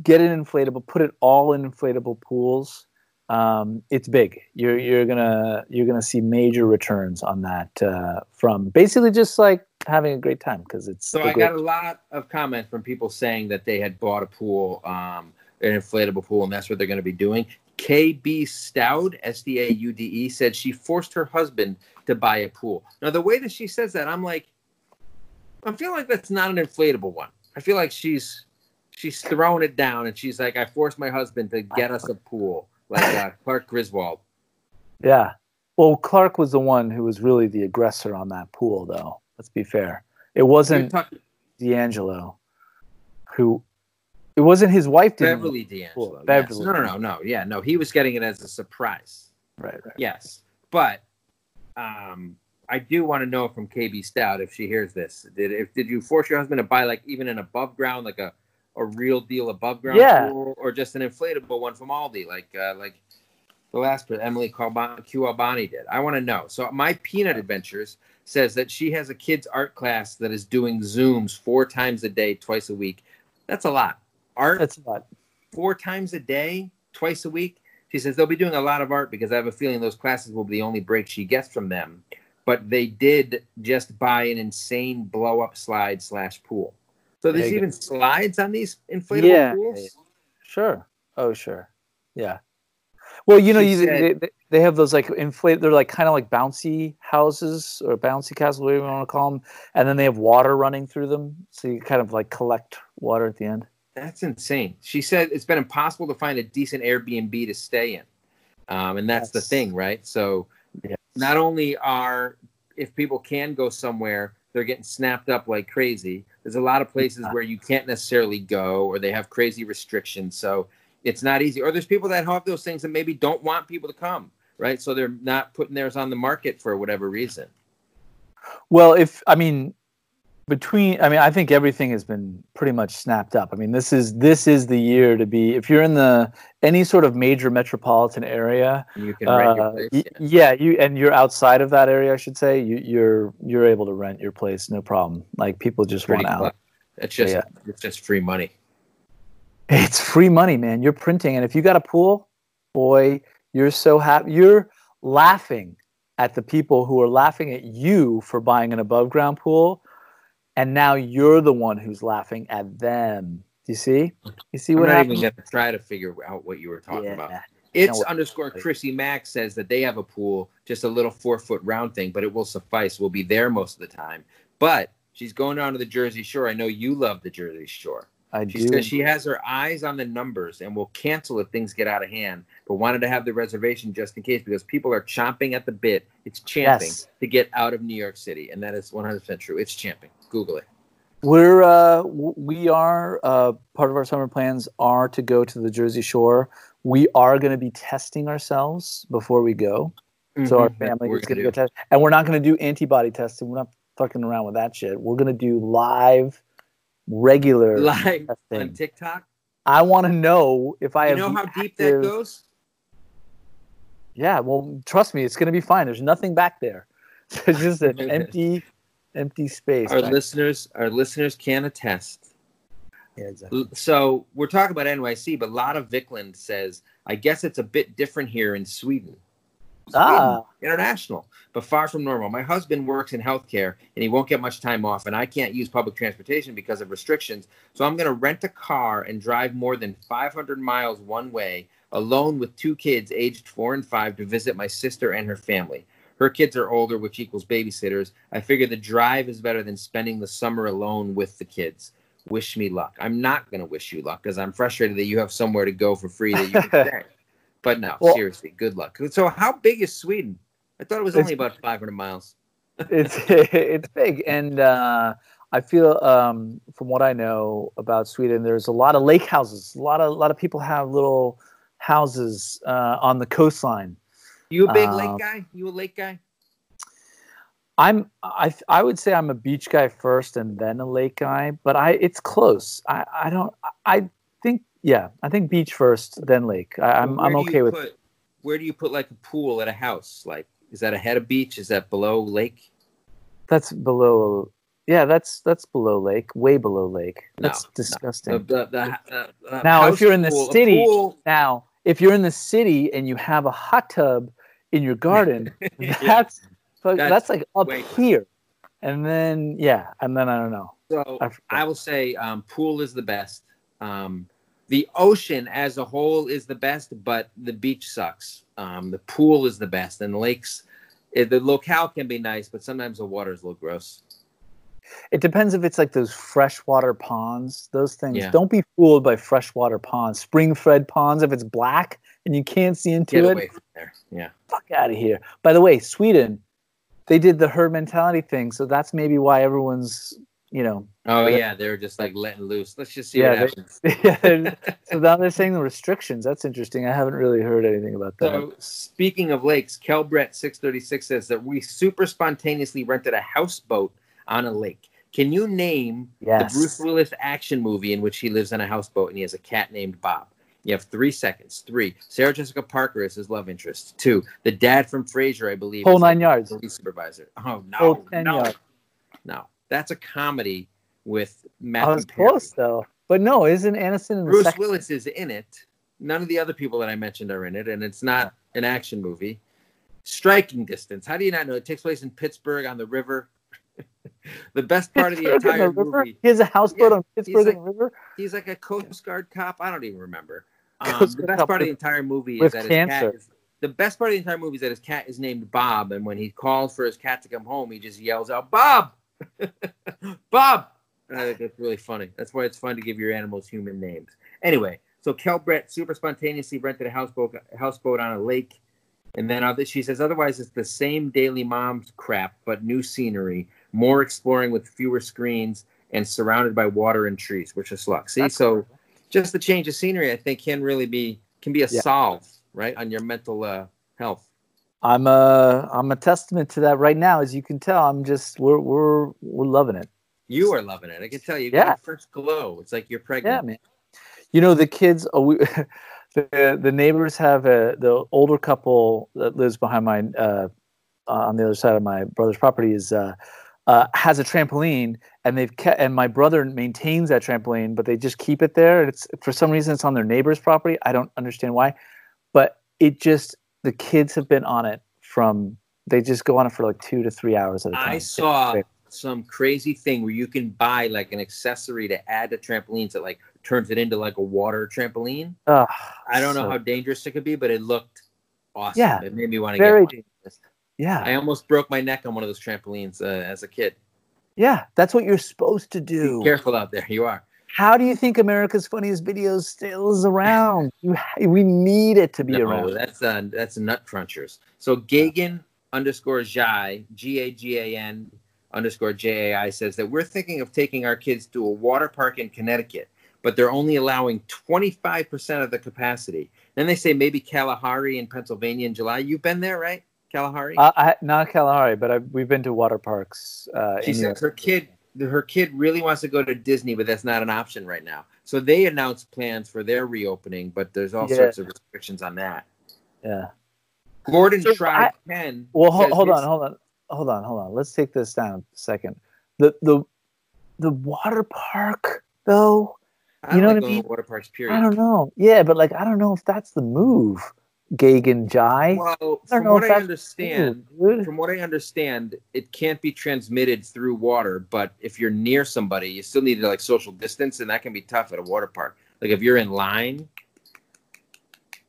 B: get an inflatable put it all in inflatable pools um, it's big you're you're gonna you're gonna see major returns on that uh, from basically just like having a great time because it's
A: So I
B: great-
A: got a lot of comments from people saying that they had bought a pool, um, an inflatable pool, and that's what they're going to be doing. KB Stout, S D A U D E, said she forced her husband to buy a pool. Now, the way that she says that, I'm like, I feel like that's not an inflatable one. I feel like she's she's throwing it down, and she's like, I forced my husband to get us a pool, like uh, Clark Griswold.
B: yeah well clark was the one who was really the aggressor on that pool though let's be fair it wasn't
A: talking
B: d'angelo who it wasn't his wife didn't
A: Beverly D'Angelo.
B: Cool.
A: yes. No, no, no, no. Yeah, no. He was getting it as a surprise.
B: right right
A: Yes, but um, I do want to know from KB Stout if she hears this. Did if did you force your husband to buy like even an above ground, like a a real deal above ground
B: Yeah.
A: pool, or just an inflatable one from Aldi, like uh, like the last person, Emily Q Albani did? I want to know. So my Peanut Adventures says that she has a kids art class that is doing Zooms four times a day, twice a week. That's a lot. Art
B: that's not
A: four times a day, twice a week. She says they'll be doing a lot of art because I have a feeling those classes will be the only break she gets from them. But they did just buy an insane blow up slide slash pool. So
B: There
A: there's
B: you go.
A: even slides on these inflatable
B: Yeah.
A: pools.
B: Sure. Oh, sure. Yeah. Well, you know, you,
A: said-
B: they, they have those like inflate. They're like kind of like bouncy houses or bouncy castles, whatever you want to call them. And then they have water running through them, so you kind of like collect water at the end.
A: That's insane. She said it's been impossible to find a decent Airbnb to stay in. Um, and that's the thing, right? So
B: Yes.
A: not only are if people can go somewhere, they're getting snapped up like crazy. There's a lot of places where you can't necessarily go, or they have crazy restrictions. So it's not easy. Or there's people that have those things that maybe don't want people to come, right? So they're not putting theirs on the market for whatever reason.
B: Well, if I mean, between i mean i think everything has been pretty much snapped up i mean this is this is the year to be if you're in the any sort of major metropolitan area
A: you can rent your
B: uh,
A: place. yeah.
B: yeah you and you're outside of that area i should say you, you're you're able to rent your place no problem like people just
A: Pretty
B: want out.
A: It's just
B: Yeah.
A: it's just free money.
B: it's free money man you're printing and if you got a pool boy you're so happy you're laughing at the people who are laughing at you for buying an above ground pool and now you're the one who's laughing at them do you see you see what
A: I'm
B: not
A: even gonna try to figure out what you were talking about. It's
B: No,
A: underscore Chrissy Mack says that they have a pool, just a little four foot round thing, but it will suffice. We'll be there most of the time. But she's going down to the Jersey Shore. I know you love the Jersey Shore.
B: I
A: She
B: do.
A: says she has her eyes on the numbers and will cancel if things get out of hand, but wanted to have the reservation just in case because people are chomping at the bit. It's champing
B: Yes.
A: to get out of New York City, and that is 100% true. It's champing. Google it.
B: We're uh, we are uh, part of our summer plans are to go to the Jersey Shore. We are going to be testing ourselves before we go, so our
A: Mhm.
B: family is going to go test, and we're not going to do antibody testing. We're not fucking around with that shit. We're going to do live, regular
A: live
B: testing.
A: on TikTok.
B: I want to know if I have
A: You
B: know
A: how deep that goes?
B: Yeah, well, trust me, it's going to be fine. There's nothing back there. It's oh, just an empty, empty space.
A: Our
B: back-
A: listeners, our listeners can attest.
B: Yeah, exactly.
A: So we're talking about NYC, but a lot of Vickland says, I guess it's a bit different here in Sweden.
B: Ah.
A: International, but far from normal. My husband works in healthcare and he won't get much time off, and I can't use public transportation because of restrictions. So I'm going to rent a car and drive more than 500 miles one way alone with two kids aged four and five to visit my sister and her family. Her kids are older, which equals babysitters. I figure the drive is better than spending the summer alone with the kids. Wish me luck. I'm not going to wish you luck because I'm frustrated that you have somewhere to go for free that you can stay. But no,
B: Well-
A: seriously, good luck. So, how big is Sweden? I thought it was only about 500 miles.
B: it's it's big and uh, i feel um, from what i know about sweden there's a lot of lake houses a lot of a lot of people have little houses uh, on the coastline
A: You a big
B: Um,
A: lake guy? You a lake guy?
B: i'm i i would say i'm a beach guy first and then a lake guy but i it's close i i don't i think yeah i think beach first then lake I, i'm
A: Where
B: i'm
A: you
B: okay with
A: Put, where do you put like a pool at a house? Like, is that ahead of beach? Is that below lake?
B: that's below yeah that's that's below lake way below lake that's
A: no.
B: disgusting
A: The, the, the, uh,
B: Now, if you're in the
A: pool-
B: city-
A: pool-
B: Now, if you're in the city and you have a hot tub in your garden, that's
A: That's
B: that's, like up here. And then yeah, and then I don't know.
A: So
B: I.
A: I will say um, pool is the best. Um, the ocean as a whole is the best, but the beach sucks. Um, the pool is the best, and the lakes. The locale can be nice, but sometimes the water is a little gross.
B: It depends if it's like those freshwater ponds. Those things.
A: Yeah.
B: Don't be fooled by freshwater ponds. Spring fed ponds. If it's black and you can't see into
A: Get
B: it,
A: away from there. Yeah.
B: fuck out of here. By the way, Sweden, they did the herd mentality thing, so that's maybe why everyone's you know
A: Oh
B: Yeah.
A: yeah, they're just like letting loose. Let's just see
B: Yeah,
A: what happens.
B: yeah, they're- so now they're saying the restrictions. That's interesting. I haven't really heard anything about that.
A: So speaking of lakes, Kelbrett six thirty six says that we super spontaneously rented a houseboat on a lake. Can you name
B: yes.
A: the Bruce Willis action movie in which he lives on a houseboat and he has a cat named Bob? You have three seconds. Three. Sarah Jessica Parker is his love interest. Two. The dad from Frasier, I believe.
B: Whole nine yards.
A: Police supervisor. Oh no,
B: Whole 10
A: no,
B: yards.
A: no. That's a comedy with
B: I
A: Matthew
B: was
A: Perry.
B: close though. But no, isn't Aniston
A: Bruce? Willis is in it. None of the other people that I mentioned are in it, and it's not an action movie. Striking distance. How do you not know? It takes place in Pittsburgh on the river. the best part of the entire
B: the
A: movie.
B: He has a houseboat
A: Yeah,
B: on Pittsburgh
A: like-
B: River
A: He's like a Coast Guard cop. I don't even remember. Um, the best part of the entire movie is that his
B: cancer.
A: cat. Is, the best part of the entire movie is that his cat is named Bob, and when he calls for his cat to come home, he just yells out, "Bob, Bob!" I think that's really funny. That's why it's fun to give your animals human names. Anyway, so Kel Brett super spontaneously rented a houseboat houseboat on a lake. And then other, she says, otherwise, it's the same daily mom's crap, but new scenery, more exploring with fewer screens, and surrounded by water and trees, which is luck. See,
B: That's
A: so
B: cool.
A: just the change of scenery, I think, can really be can be a
B: Yeah.
A: solve, right, on your mental uh, health.
B: I'm a I'm a testament to that right now. As you can tell, I'm just we're we're we're loving it.
A: You are loving it. I can tell you.
B: Yeah.
A: first glow. It's like you're pregnant.
B: Yeah, man. You know the kids. Oh, we, the the neighbors have a the older couple that lives behind my uh, on the other side of my brother's property is uh, uh, has a trampoline, and they've kept and my brother maintains that trampoline, but they just keep it there. It's for some reason it's on their neighbor's property. I don't understand why, but it just the kids have been on it from they just go on it for like two to three hours at a time.
A: I saw some crazy thing where you can buy like an accessory to add to trampolines that like turns it into like a water trampoline. I don't know how dangerous it could be, but it looked awesome.
B: Yeah,
A: it made me want to get one. Dangerous.
B: Yeah,
A: I almost broke my neck on one of those trampolines uh, as a kid.
B: yeah, that's what you're supposed to
A: Be
B: do.
A: careful out there. You are.
B: How do you think America's Funniest Videos still is around? You, we need it to be
A: No,
B: around.
A: that's uh, that's nut crunchers. So Gagan underscore Jai G A G A N underscore J A I says that we're thinking of taking our kids to a water park in Connecticut, but they're only allowing twenty five percent of the capacity. Then they say maybe Kalahari in Pennsylvania in July. You've been there, right? Kalahari.
B: Uh, I, not Kalahari, but I, we've been to water parks. Uh,
A: she
B: in
A: says her kid her kid really wants to go to Disney, but that's not an option right now. So they announced plans for their reopening, but there's all
B: Yeah.
A: sorts of restrictions on that.
B: Yeah.
A: Gordon
B: So
A: tried ten.
B: Well, ho- hold on, hold on, hold on, hold on. Let's take this down a second. The the the water park though.
A: I
B: You know
A: don't
B: what I
A: like
B: mean?
A: water parks. period.
B: I don't know. Yeah, but like I don't know if that's the move. Gagan Jai.
A: Well, from what I understand, from what I understand, it can't be transmitted through water. But if you're near somebody, you still need to like social distance, and that can be tough at a water park. Like if you're in line.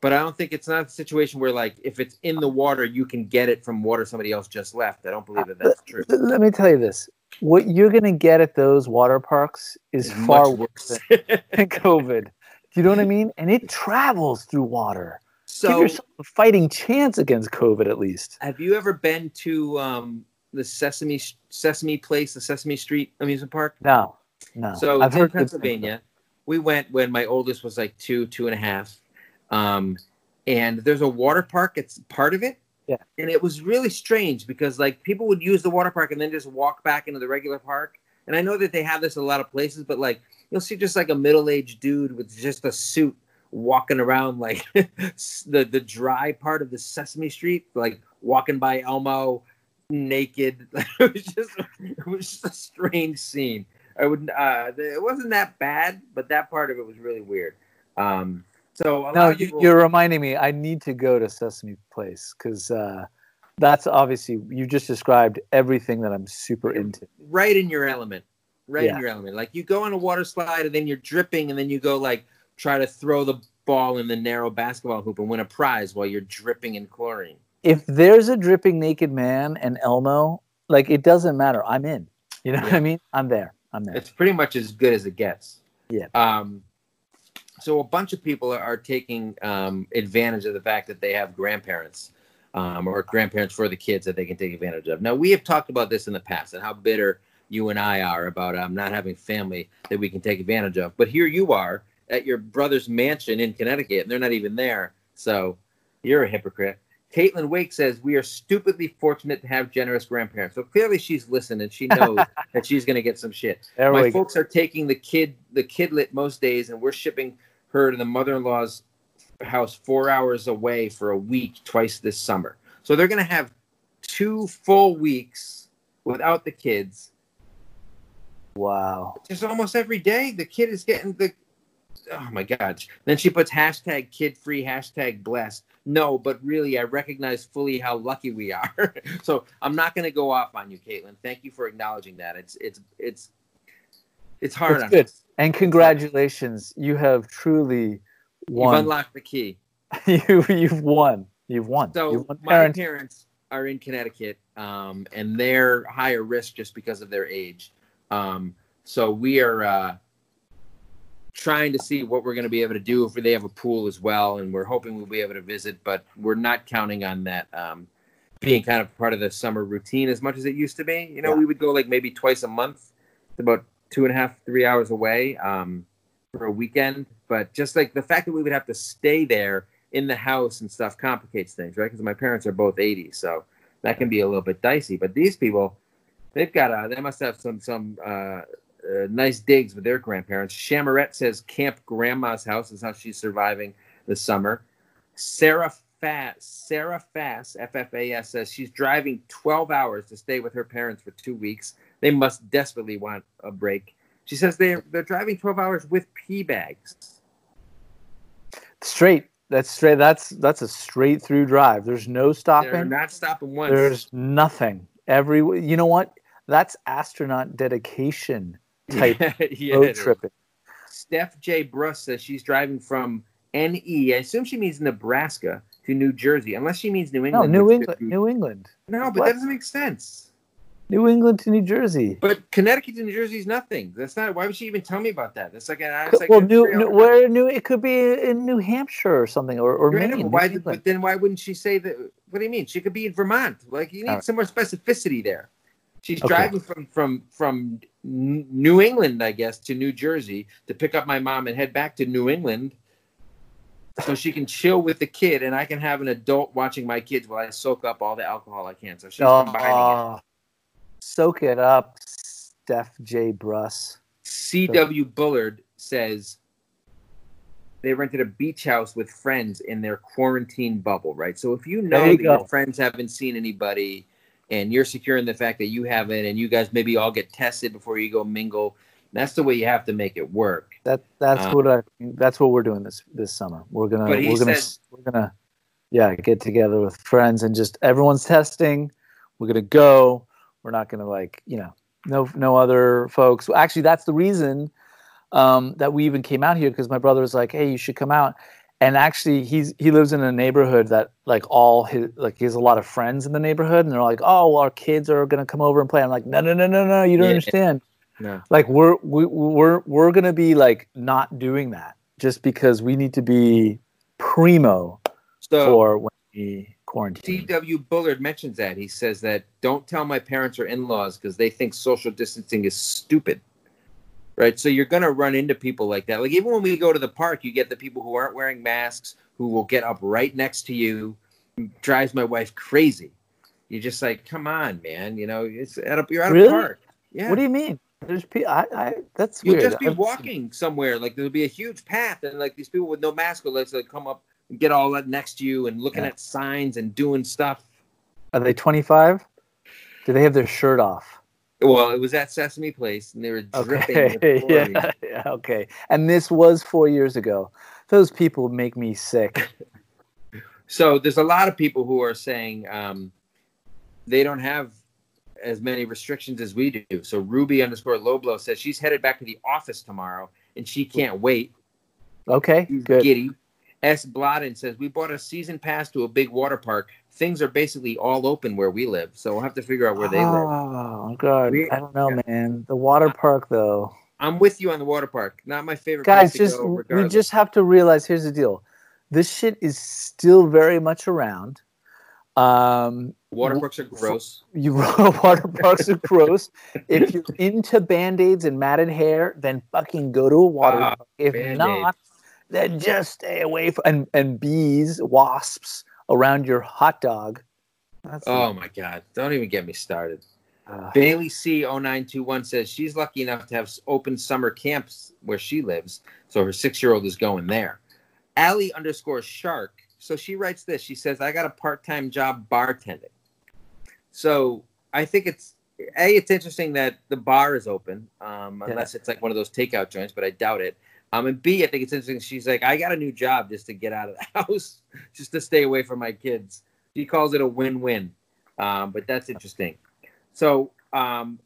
A: But I don't think it's not a situation where like if it's in the water, you can get it from water somebody else just left. I don't believe that that's true.
B: Let me tell you this: what you're gonna get at those water parks is
A: It's
B: far worse
A: worse.
B: than COVID. Do you know what I mean? And it travels through water. Give
A: so,
B: yourself a fighting chance against COVID, at least.
A: have you ever been to um, the Sesame Sesame Place, the Sesame Street amusement park?
B: No, no.
A: So
B: I've
A: in Pennsylvania, we went when my oldest was like two, two and a half. Um, and there's a water park. It's part of it.
B: Yeah.
A: And it was really strange because like people would use the water park and then just walk back into the regular park. And I know that they have this in a lot of places, but like you'll see just like a middle-aged dude with just a suit walking around like the the dry part of the Sesame Street, like walking by Elmo naked. it was just it was just a strange scene. I would uh it wasn't that bad, but that part of it was really weird. Um so
B: No, you,
A: people-
B: you're reminding me. I need to go to Sesame Place because uh, that's obviously you just described everything that I'm super into.
A: right in your element. Right
B: Yeah.
A: in your element. Like you go on a water slide and then you're dripping and then you go like try to throw the ball in the narrow basketball hoop and win a prize while you're dripping in chlorine.
B: If there's a dripping naked man and Elmo, like it doesn't matter. I'm in. You know what I mean? I'm there. I'm there.
A: It's pretty much as good as it gets.
B: Yeah.
A: Um, so a bunch of people are, are taking um, advantage of the fact that they have grandparents um, or grandparents for the kids that they can take advantage of. Now we have talked about this in the past and how bitter you and I are about um, not having family that we can take advantage of. But here you are at your brother's mansion in Connecticut, and they're not even there. So you're a hypocrite. Caitlin Wake says we are stupidly fortunate to have generous grandparents. So clearly she's listened and she knows that she's going to get some shit
B: There
A: my
B: we go.
A: folks are taking the kid the kidlet most days and we're shipping her to the mother-in-law's house four hours away for a week twice this summer so they're going to have two full weeks without the kids
B: Wow.
A: just almost every day the kid is getting the oh my god then she puts hashtag kid free hashtag blessed no but really i recognize fully how lucky we are so i'm not going to go off on you caitlin thank you for acknowledging that it's it's it's it's hard
B: It's
A: on
B: good.
A: us
B: And congratulations, you have truly won.
A: You've unlocked the key.
B: you you've won. You've won.
A: So
B: You've won
A: my
B: parents.
A: parents are in Connecticut, um, and they're higher risk just because of their age. Um, so we are uh, trying to see what we're going to be able to do if they have a pool as well, and we're hoping we'll be able to visit, but we're not counting on that um, being kind of part of the summer routine as much as it used to be. You know,
B: Yeah.
A: we would go like maybe twice a month, about two and a half, three hours away um, for a weekend. But just like the fact that we would have to stay there in the house and stuff complicates things, right? Because my parents are both 80, so that can be a little bit dicey. But these people, they've got a, they must have some some uh, uh, nice digs with their grandparents. Chamarette says Camp Grandma's house is how she's surviving the summer. Sarah Fass, Sarah Fass, F F A S says she's driving 12 hours to stay with her parents for two weeks. They must desperately want a break. She says they're they're driving 12 hours with pee bags.
B: Straight. That's straight. That's that's a straight through drive. There's no
A: They're
B: stopping.
A: not stopping once.
B: There's nothing. Every you know what? That's astronaut dedication type
A: yeah,
B: road tripping.
A: Steph J. Bruss says she's driving from NE. I assume she means Nebraska to New Jersey, unless she means New
B: No,
A: England.
B: New England.
A: be-
B: New England.
A: No, but
B: What?
A: that doesn't make sense.
B: New England to New Jersey.
A: But Connecticut to New Jersey is nothing. That's not. Why would she even tell me about that? That's like an. It's like
B: well, New, New where New it could be in New Hampshire or something or, or Maine.
A: but
B: New
A: why, but then why wouldn't she say that? What do you mean? She could be in Vermont. Like you need
B: All right.
A: some more specificity there. She's
B: Okay.
A: driving from from from New England, I guess, to New Jersey to pick up my mom and head back to New England, so she can chill with the kid and I can have an adult watching my kids while I soak up all the alcohol I can. So she's combining it.
B: Soak it up, Steph J. Bruss.
A: C.W. Bullard says they rented a beach house with friends in their quarantine bubble, right? So if you know
B: you
A: that
B: go.
A: your friends haven't seen anybody and you're securing the fact that you haven't and you guys maybe all get tested before you go mingle, that's the way you have to make it work.
B: That that's
A: Uh,
B: what I that's what we're doing this this summer. We're gonna we're gonna
A: said-
B: we're gonna yeah get together with friends and just everyone's testing. We're gonna go. We're not gonna like you know no no other folks. Actually, that's the reason um, that we even came out here because my brother was like, hey, you should come out. And actually, he's he lives in a neighborhood that like all his like he has a lot of friends in the neighborhood, and they're like, oh, well, our kids are gonna come over and play. I'm like, no, no, no, no, no, you don't
A: Yeah.
B: understand
A: No.
B: like we're we, we're we're gonna be like not doing that just because we need to be primo
A: So
B: for when we quarantine.
A: C.W. Bullard mentions that. He says that don't tell my parents or in-laws because they think social distancing is stupid. Right? So you're going to run into people like that. Like even when we go to the park, you get the people who aren't wearing masks who will get up right next to you. Drives my wife crazy. You're just like, "Come on, man, you know, it's at a, you're at a
B: Really?
A: park." Yeah.
B: What do you mean? There's people. I, I that's
A: You'll
B: weird.
A: just be walking somewhere, like there'll be a huge path, and like these people with no mask will like, like come up and get all that next to you and looking
B: Yeah.
A: at signs and doing stuff.
B: Are they 25? Do they have their shirt off?
A: Well, it was at Sesame Place, and they were dripping.
B: Okay,
A: with
B: yeah, yeah, okay. And this was four years ago. Those people make me sick.
A: So there's a lot of people who are saying um, they don't have as many restrictions as we do. So Ruby underscore Loblo says she's headed back to the office tomorrow, and she can't wait.
B: Okay,
A: She's
B: good.
A: giddy. S. Blodden says we bought a season pass to a big water park. Things are basically all open where we live, so we'll have to figure out where they live.
B: Oh God,
A: We-
B: I don't know, man. The water park, though.
A: I'm with you on the water park. Not my favorite.
B: guys just
A: go,
B: we just have to realize here's the deal this shit is still very much around um
A: water parks are gross.
B: you water parks are gross if you're into band-aids and matted hair then fucking go to a water
A: Ah,
B: park if
A: Band-Aids.
B: not then just stay away from and, and bees wasps around your hot dog that's
A: Oh my god! Don't even get me started.
B: uh,
A: Bailey C0921 says she's lucky enough to have open summer camps where she lives, so her six year old is going there. Allie underscore shark. So she writes this. She says, I got a part time job bartending. So I think it's A, it's interesting that the bar is open, um,
B: Yeah.
A: unless it's like one of those takeout joints, but I doubt it. Um, and B, I think it's interesting. She's like, I got a new job just to get out of the house, just to stay away from my kids. She calls it a win win. Um, but that's interesting. So, um,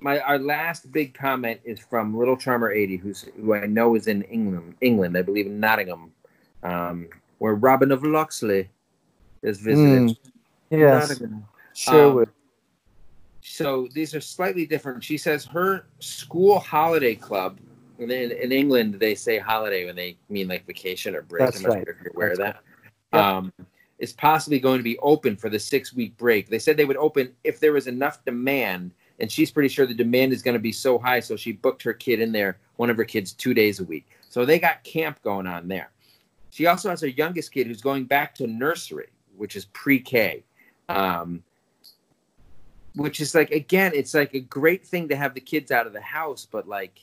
A: my our last big comment is from Little Charmer eighty, who's who I know is in England, England, I believe in Nottingham, um, where Robin of Locksley is visited.
B: Mm, yes
A: Nottingham.
B: Sherwood.
A: So these are slightly different. She says her school holiday club, in, in England they say holiday when they mean like vacation or break.
B: That's
A: I'm not
B: right.
A: sure if you're aware
B: That's
A: of that.
B: Yep.
A: Um, is possibly going to be open for the six week break. They said they would open if there was enough demand, and she's pretty sure the demand is going to be so high. So she booked her kid in there, one of her kids, two days a week. So they got camp going on there. She also has her youngest kid who's going back to nursery, which is pre K. Um, which is like again, it's like a great thing to have the kids out of the house, but like,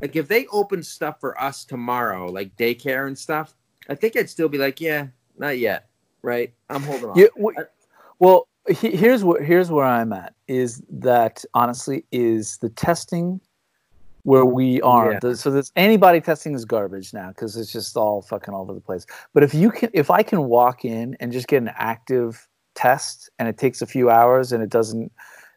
A: like if they open stuff for us tomorrow, like daycare and stuff, I think I'd still be like, yeah, not yet, right? I'm holding on.
B: Yeah, w- well, he, here's where here's where I'm at is that honestly is the testing where we are.
A: Yeah.
B: The, so this antibody testing is garbage now because it's just all fucking all over the place. But if you can, if I can walk in and just get an active test and it takes a few hours and it doesn't.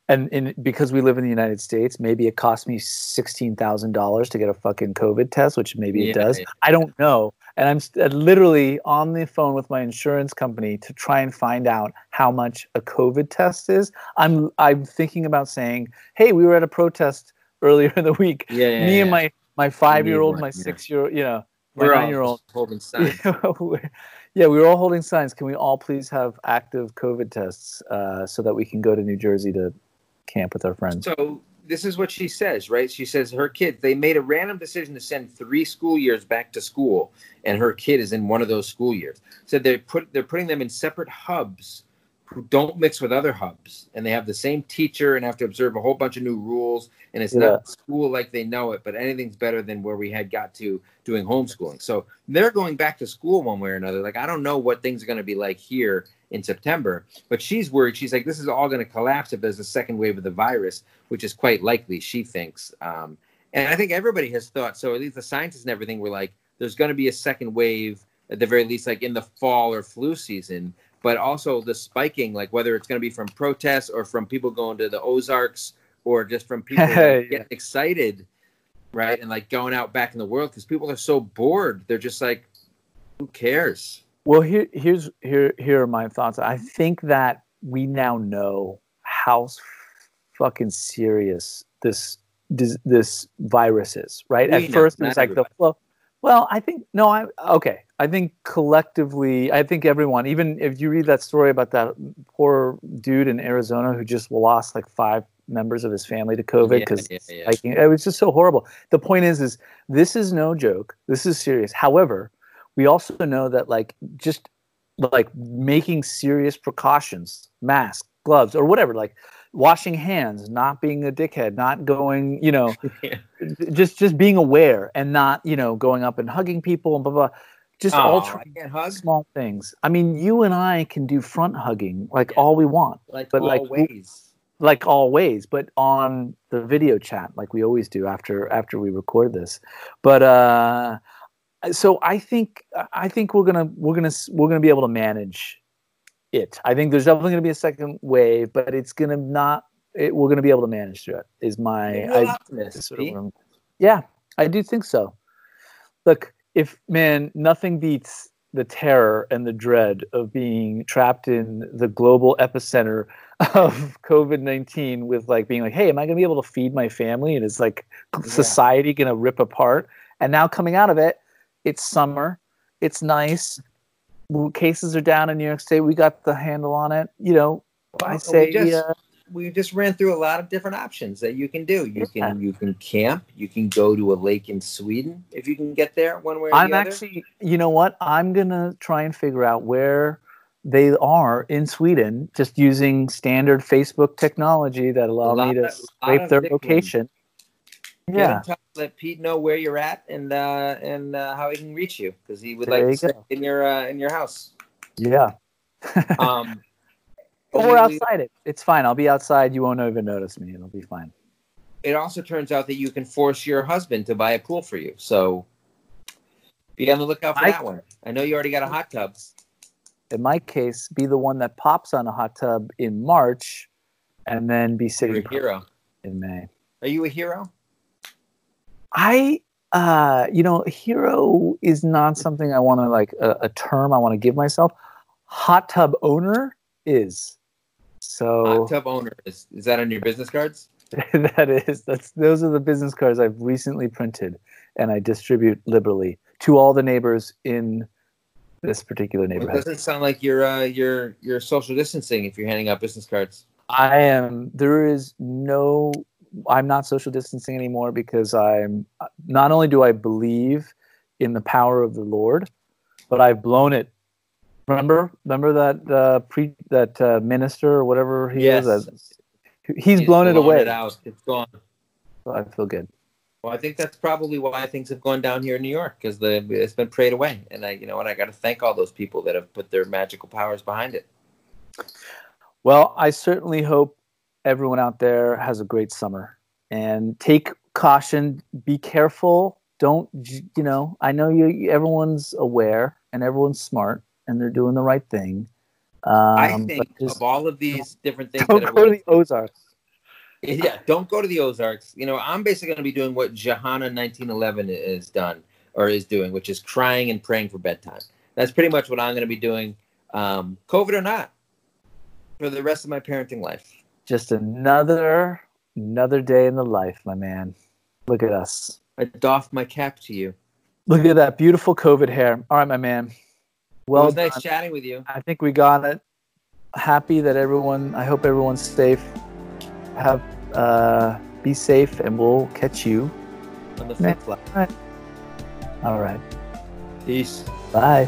B: And in, because we live in the United States, maybe it cost me sixteen thousand dollars to get a fucking COVID test, which maybe it does.
A: yeah.
B: I don't know. And I'm st- literally on the phone with my insurance company to try and find out how much a COVID test is. I'm I'm thinking about saying, "Hey, we were at a protest earlier in the week.
A: Yeah, yeah,
B: Me and my my five year old, my
A: yeah.
B: six year, you know, my nine year old.
A: holding signs.
B: yeah, we were all holding signs. Can we all please have active COVID tests uh, so that we can go to New Jersey to camp with our friends?
A: So this is what she says, right? She says her kids they made a random decision to send three school years back to school, and her kid is in one of those school years. So they put they're putting them in separate hubs who don't mix with other hubs, and they have the same teacher and have to observe a whole bunch of new rules. And it's
B: Yeah.
A: not school like they know it, but anything's better than where we had got to doing homeschooling. So they're going back to school one way or another. Like I don't know what things are going to be like here in September, but she's worried. She's like, this is all going to collapse if there's a second wave of the virus, which is quite likely, she thinks. Um, and I think everybody has thought so. At least the scientists and everything were like, there's going to be a second wave at the very least, like in the fall or flu season. But also the spiking, like whether it's going to be from protests or from people going to the Ozarks or just from people like,
B: Yeah.
A: getting excited, right? And like going out back in the world because people are so bored. They're just like, who cares?
B: Well, here, here's here here are my thoughts. I think that we now know how fucking serious this this, this virus is. Right?
A: We
B: At
A: know,
B: first, it was like the
A: everybody.
B: flow. Well, I think no. I okay. I think collectively, I think everyone. Even if you read that story about that poor dude in Arizona who just lost like five members of his family to COVID because
A: yeah, yeah.
B: like it was just so horrible. The point is, is this is no joke. This is serious. However, we also know that like just like making serious precautions, mask, gloves, or whatever, like washing hands, not being a dickhead, not going, you know,
A: Yeah.
B: just just being aware and not, you know, going up and hugging people and blah blah. Just all
A: Oh,
B: tr-
A: I can't hug
B: small things. I mean, you and I can do front hugging like all we want
A: like
B: but, like,
A: always.
B: like always, but on the video chat, like we always do after after we record this. But uh, so I think I think we're gonna we're gonna we're gonna be able to manage it. I think there's definitely gonna be a second wave, but it's gonna not. It, we're gonna be able to manage through it. Is my I, sort of
A: Pete.
B: where I'm- yeah, I do think so. Look, if man, nothing beats the terror and the dread of being trapped in the global epicenter of COVID nineteen, with like being like, hey, am I gonna be able to feed my family? And is like society gonna rip apart? And now coming out of it, it's summer, it's nice. Cases are down in New York State. We got the handle on it. You know, I say,
A: just,
B: uh,
A: we just ran through a lot of different options that you can do. You
B: Yeah.
A: can you can camp. You can go to a lake in Sweden if you can get there one way or
B: I'm
A: the other.
B: actually, you know what? I'm gonna try and figure out where they are in Sweden, just using standard Facebook technology that allow me to
A: of-
B: scrape their location. Yeah,
A: let Pete know where you're at and uh, and uh, how he can reach you because he would
B: There
A: like to stay in your uh, in your house.
B: yeah.
A: Um,
B: Or
A: we-
B: outside it. It's fine. I'll be outside. You won't even notice me. It'll be fine.
A: It also turns out that you can force your husband to buy a pool for you. So be on the lookout for
B: I-
A: that one. I know you already got a hot tub.
B: In my case, be the one that pops on a hot tub in March, and then be
A: You're
B: sitting
A: a hero.
B: in May.
A: Are you a hero?
B: I, uh, you know, hero is not something I want to like a, a term I want to give myself. Hot tub owner is. So
A: tub owner is is that on your business cards?
B: that is that's those are the business cards I've recently printed, and I distribute liberally to all the neighbors in this particular
A: Well, it
B: neighborhood.
A: doesn't sound like you're uh, you're you're social distancing if you're handing out business cards.
B: I am. There is no. I'm not social distancing anymore because I'm. Not only do I believe in the power of the Lord, but I've blown it. Remember, remember that uh, pre that uh, minister or whatever he is. Uh, he's blown it away.
A: It out. It's gone.
B: So I feel good.
A: Well, I think that's probably why things have gone down here in New York because the it's been prayed away, and I, you know, and I got to thank all those people that have put their magical powers behind it.
B: Well, I certainly hope everyone out there has a great summer and take caution. Be careful. Don't you know? I know you. Everyone's aware and everyone's smart and they're doing the right thing. Um,
A: I think
B: just
A: of all of these different things.
B: don't go to the Ozarks.
A: Yeah, don't go to the Ozarks. You know, I'm basically going to be doing what Johanna 1911 is done or is doing, which is crying and praying for bedtime. That's pretty much what I'm going to be doing, um, COVID or not, for the rest of my parenting life.
B: Just another another day in the life, my man. Look at us.
A: I doff my cap to you.
B: Look at that beautiful COVID hair. All right, my man.
A: Well,
B: Well,
A: it was nice chatting with you.
B: I think we got it. Happy that everyone. I hope everyone's safe. Have uh, be safe, and we'll catch you.
A: On the flip side.
B: All right.
A: Peace.
B: Bye.